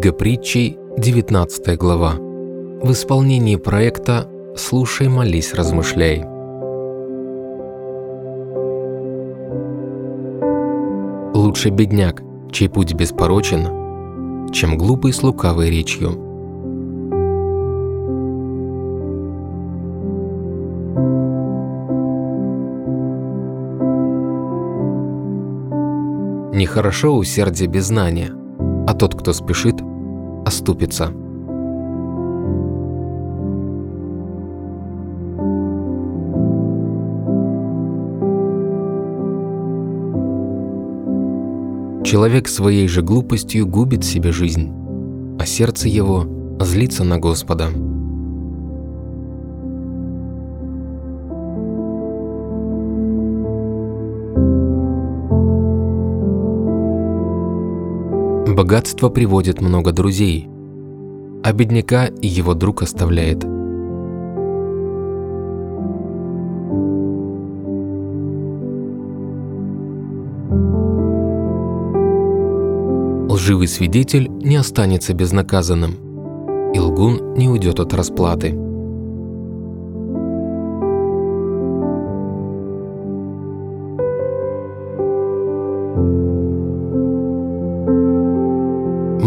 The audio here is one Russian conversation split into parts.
Книга притчей, 19 глава. В исполнении проекта «Слушай, молись, размышляй». Лучше бедняк, чей путь беспорочен, чем глупый с лукавой речью. Нехорошо усердие без знания, а тот, кто спешит, оступится. Человек своей же глупостью губит себе жизнь, а сердце его злится на Господа. Богатство приводит много друзей, а бедняка и его друг оставляет. Лживый свидетель не останется безнаказанным, и лгун не уйдет от расплаты.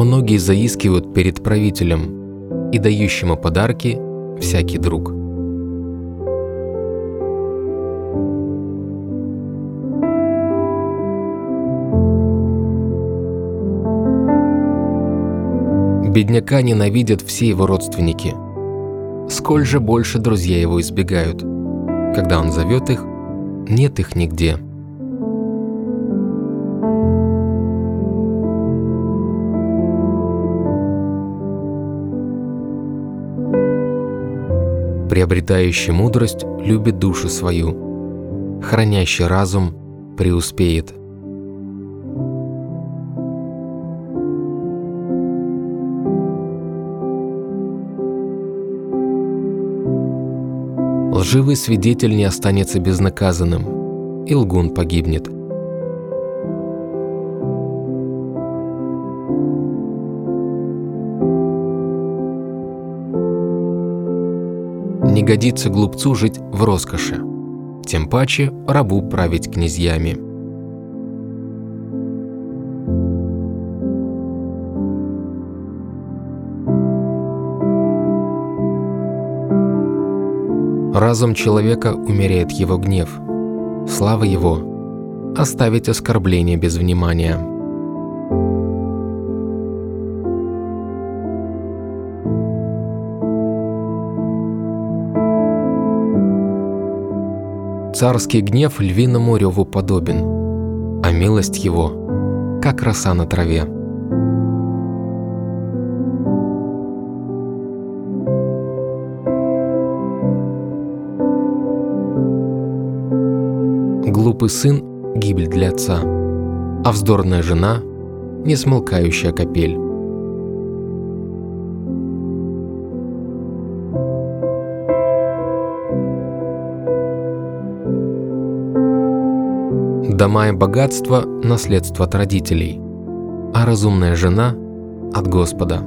Многие заискивают перед правителем и дающему подарки всякий друг. Бедняка ненавидят все его родственники. Сколь же больше друзья его избегают. Когда он зовет их, нет их нигде. Приобретающий мудрость любит душу свою, хранящий разум преуспеет. Лживый свидетель не останется безнаказанным, и лгун погибнет. Годится глупцу жить в роскоши, тем паче рабу править князьями. Разум человека умеряет его гнев, слава его – оставить оскорбление без внимания. Царский гнев львиному реву подобен, а милость его, как роса на траве. Глупый сын – гибель для отца, а вздорная жена – несмолкающая капель. Дома и богатство – наследство от родителей, а разумная жена – от Господа.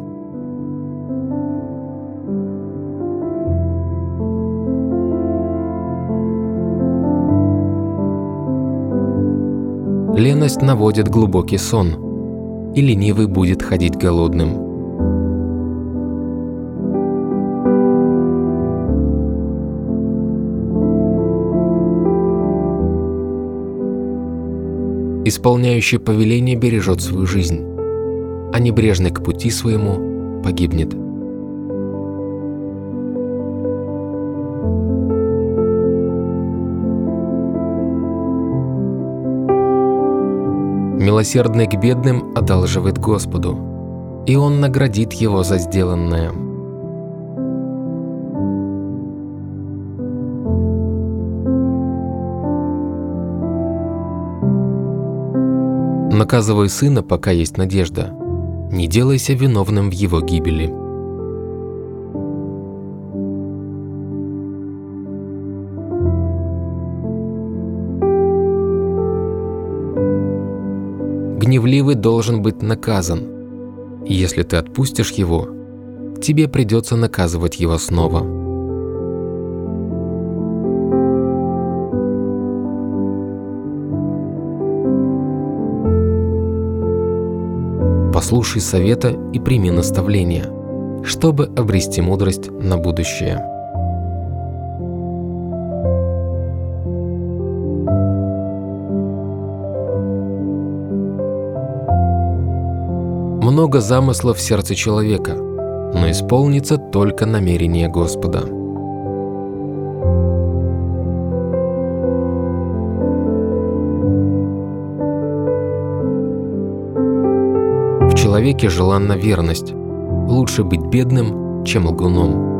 Леность наводит глубокий сон, и ленивый будет ходить голодным. Исполняющий повеление бережет свою жизнь, а небрежный к пути своему погибнет. Милосердный к бедным одалживает Господу, и Он наградит его за сделанное. Наказывай сына, пока есть надежда. Не делайся виновным в его гибели. Гневливый должен быть наказан, Если ты отпустишь его, тебе придется наказывать его снова. Послушай совета и прими наставления, чтобы обрести мудрость на будущее. много замыслов в сердце человека, но исполнится только намерение Господа. Человеке желанна верность. Лучше быть бедным, чем лгуном.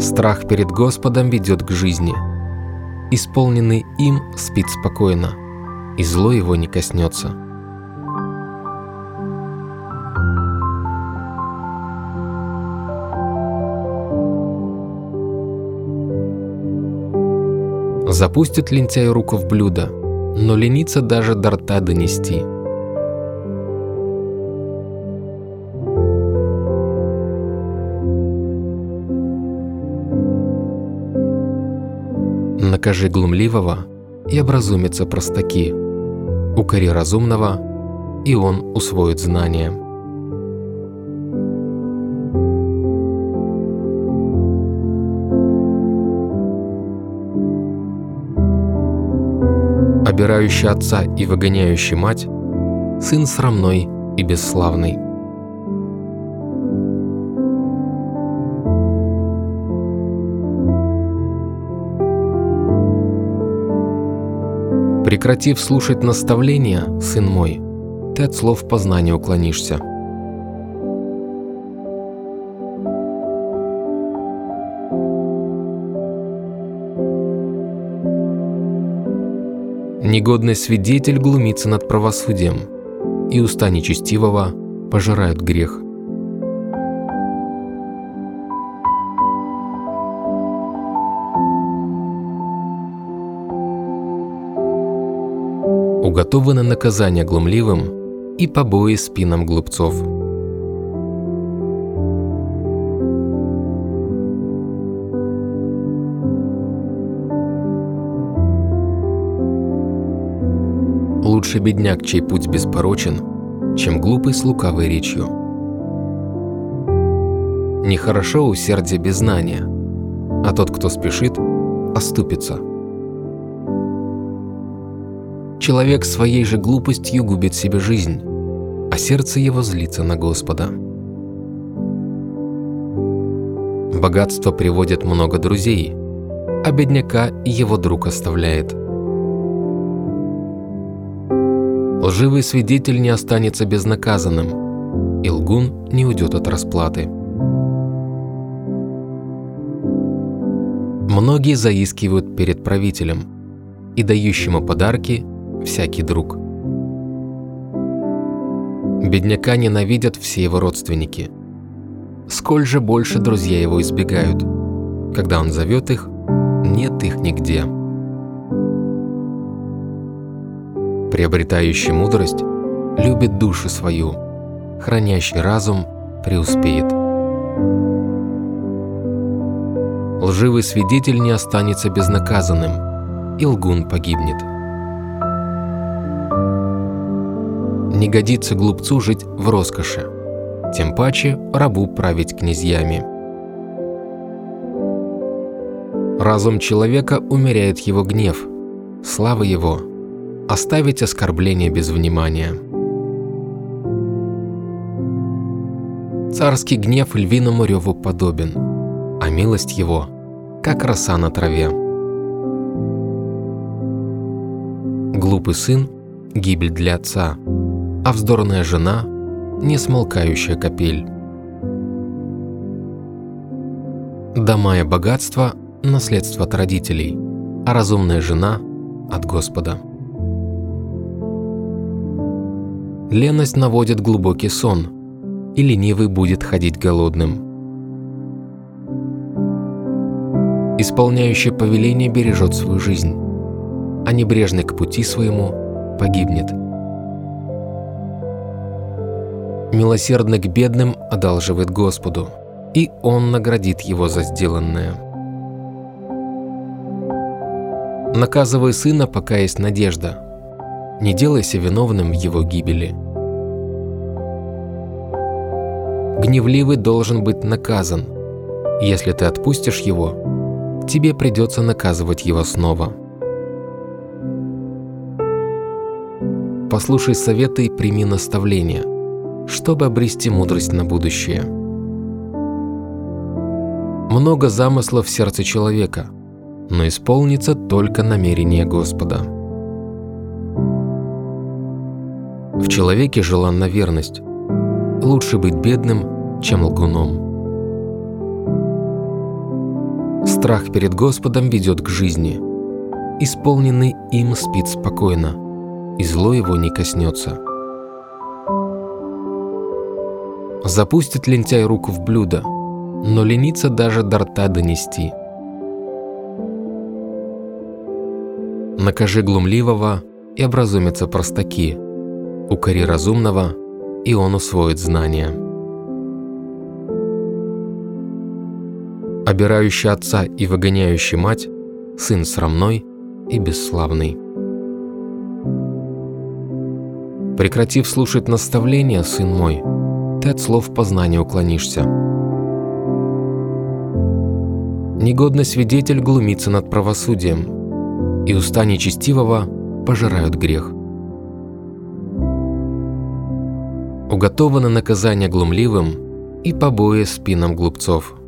Страх перед Господом ведет к жизни. Исполненный им спит спокойно, и зло его не коснется. Запустит лентяй руку в блюдо, но ленится даже до рта донести – Накажи глумливого, и образумятся простаки. Укори разумного, и он усвоит знания. Обирающий отца и выгоняющий мать – сын срамной и бесславный. Прекратив слушать наставления, сын мой, ты от слов познания уклонишься. Негодный свидетель глумится над правосудием, и уста нечестивого пожирают грех. уготованы наказания глумливым и побои спинам глупцов. Лучше бедняк, чей путь беспорочен, чем глупый с лукавой речью. Нехорошо усердие без знания, а тот, кто спешит, оступится – Человек своей же глупостью губит себе жизнь, а сердце его злится на Господа. Богатство приводит много друзей, а бедняка его друг оставляет. Лживый свидетель не останется безнаказанным, и лгун не уйдет от расплаты. Многие заискивают перед правителем, и дающему подарки всякий друг. Бедняка ненавидят все его родственники. Сколь же больше друзья его избегают. Когда он зовет их, нет их нигде. Приобретающий мудрость любит душу свою, хранящий разум преуспеет. Лживый свидетель не останется безнаказанным, и лгун погибнет. Не годится глупцу жить в роскоши, тем паче рабу править князьями. Разум человека умеряет его гнев, слава его – оставить оскорбление без внимания. Царский гнев львиному реву подобен, а милость его – как роса на траве. Глупый сын – гибель для отца – а вздорная жена – несмолкающая капель. Дома и богатство – наследство от родителей, а разумная жена – от Господа. Леность наводит глубокий сон, и ленивый будет ходить голодным. Исполняющий повеление бережет свою жизнь, а небрежный к пути своему погибнет. Милосердный к бедным одалживает Господу, и Он наградит его за сделанное. Наказывай сына, пока есть надежда. Не делайся виновным в его гибели. Гневливый должен быть наказан. Если ты отпустишь его, тебе придется наказывать его снова. Послушай советы и прими наставления, чтобы обрести мудрость на будущее. Много замыслов в сердце человека – но исполнится только намерение Господа. В человеке желанна верность. Лучше быть бедным, чем лгуном. Страх перед Господом ведет к жизни. Исполненный им спит спокойно, и зло его не коснется. Запустит лентяй руку в блюдо, но ленится даже до рта донести – Накажи глумливого, и образумятся простаки. Укори разумного, и он усвоит знания. Обирающий отца и выгоняющий мать – сын срамной и бесславный. Прекратив слушать наставления, сын мой, ты от слов познания уклонишься. Негодный свидетель глумится над правосудием – и уста нечестивого пожирают грех. Уготовано наказание глумливым и побои спинам глупцов –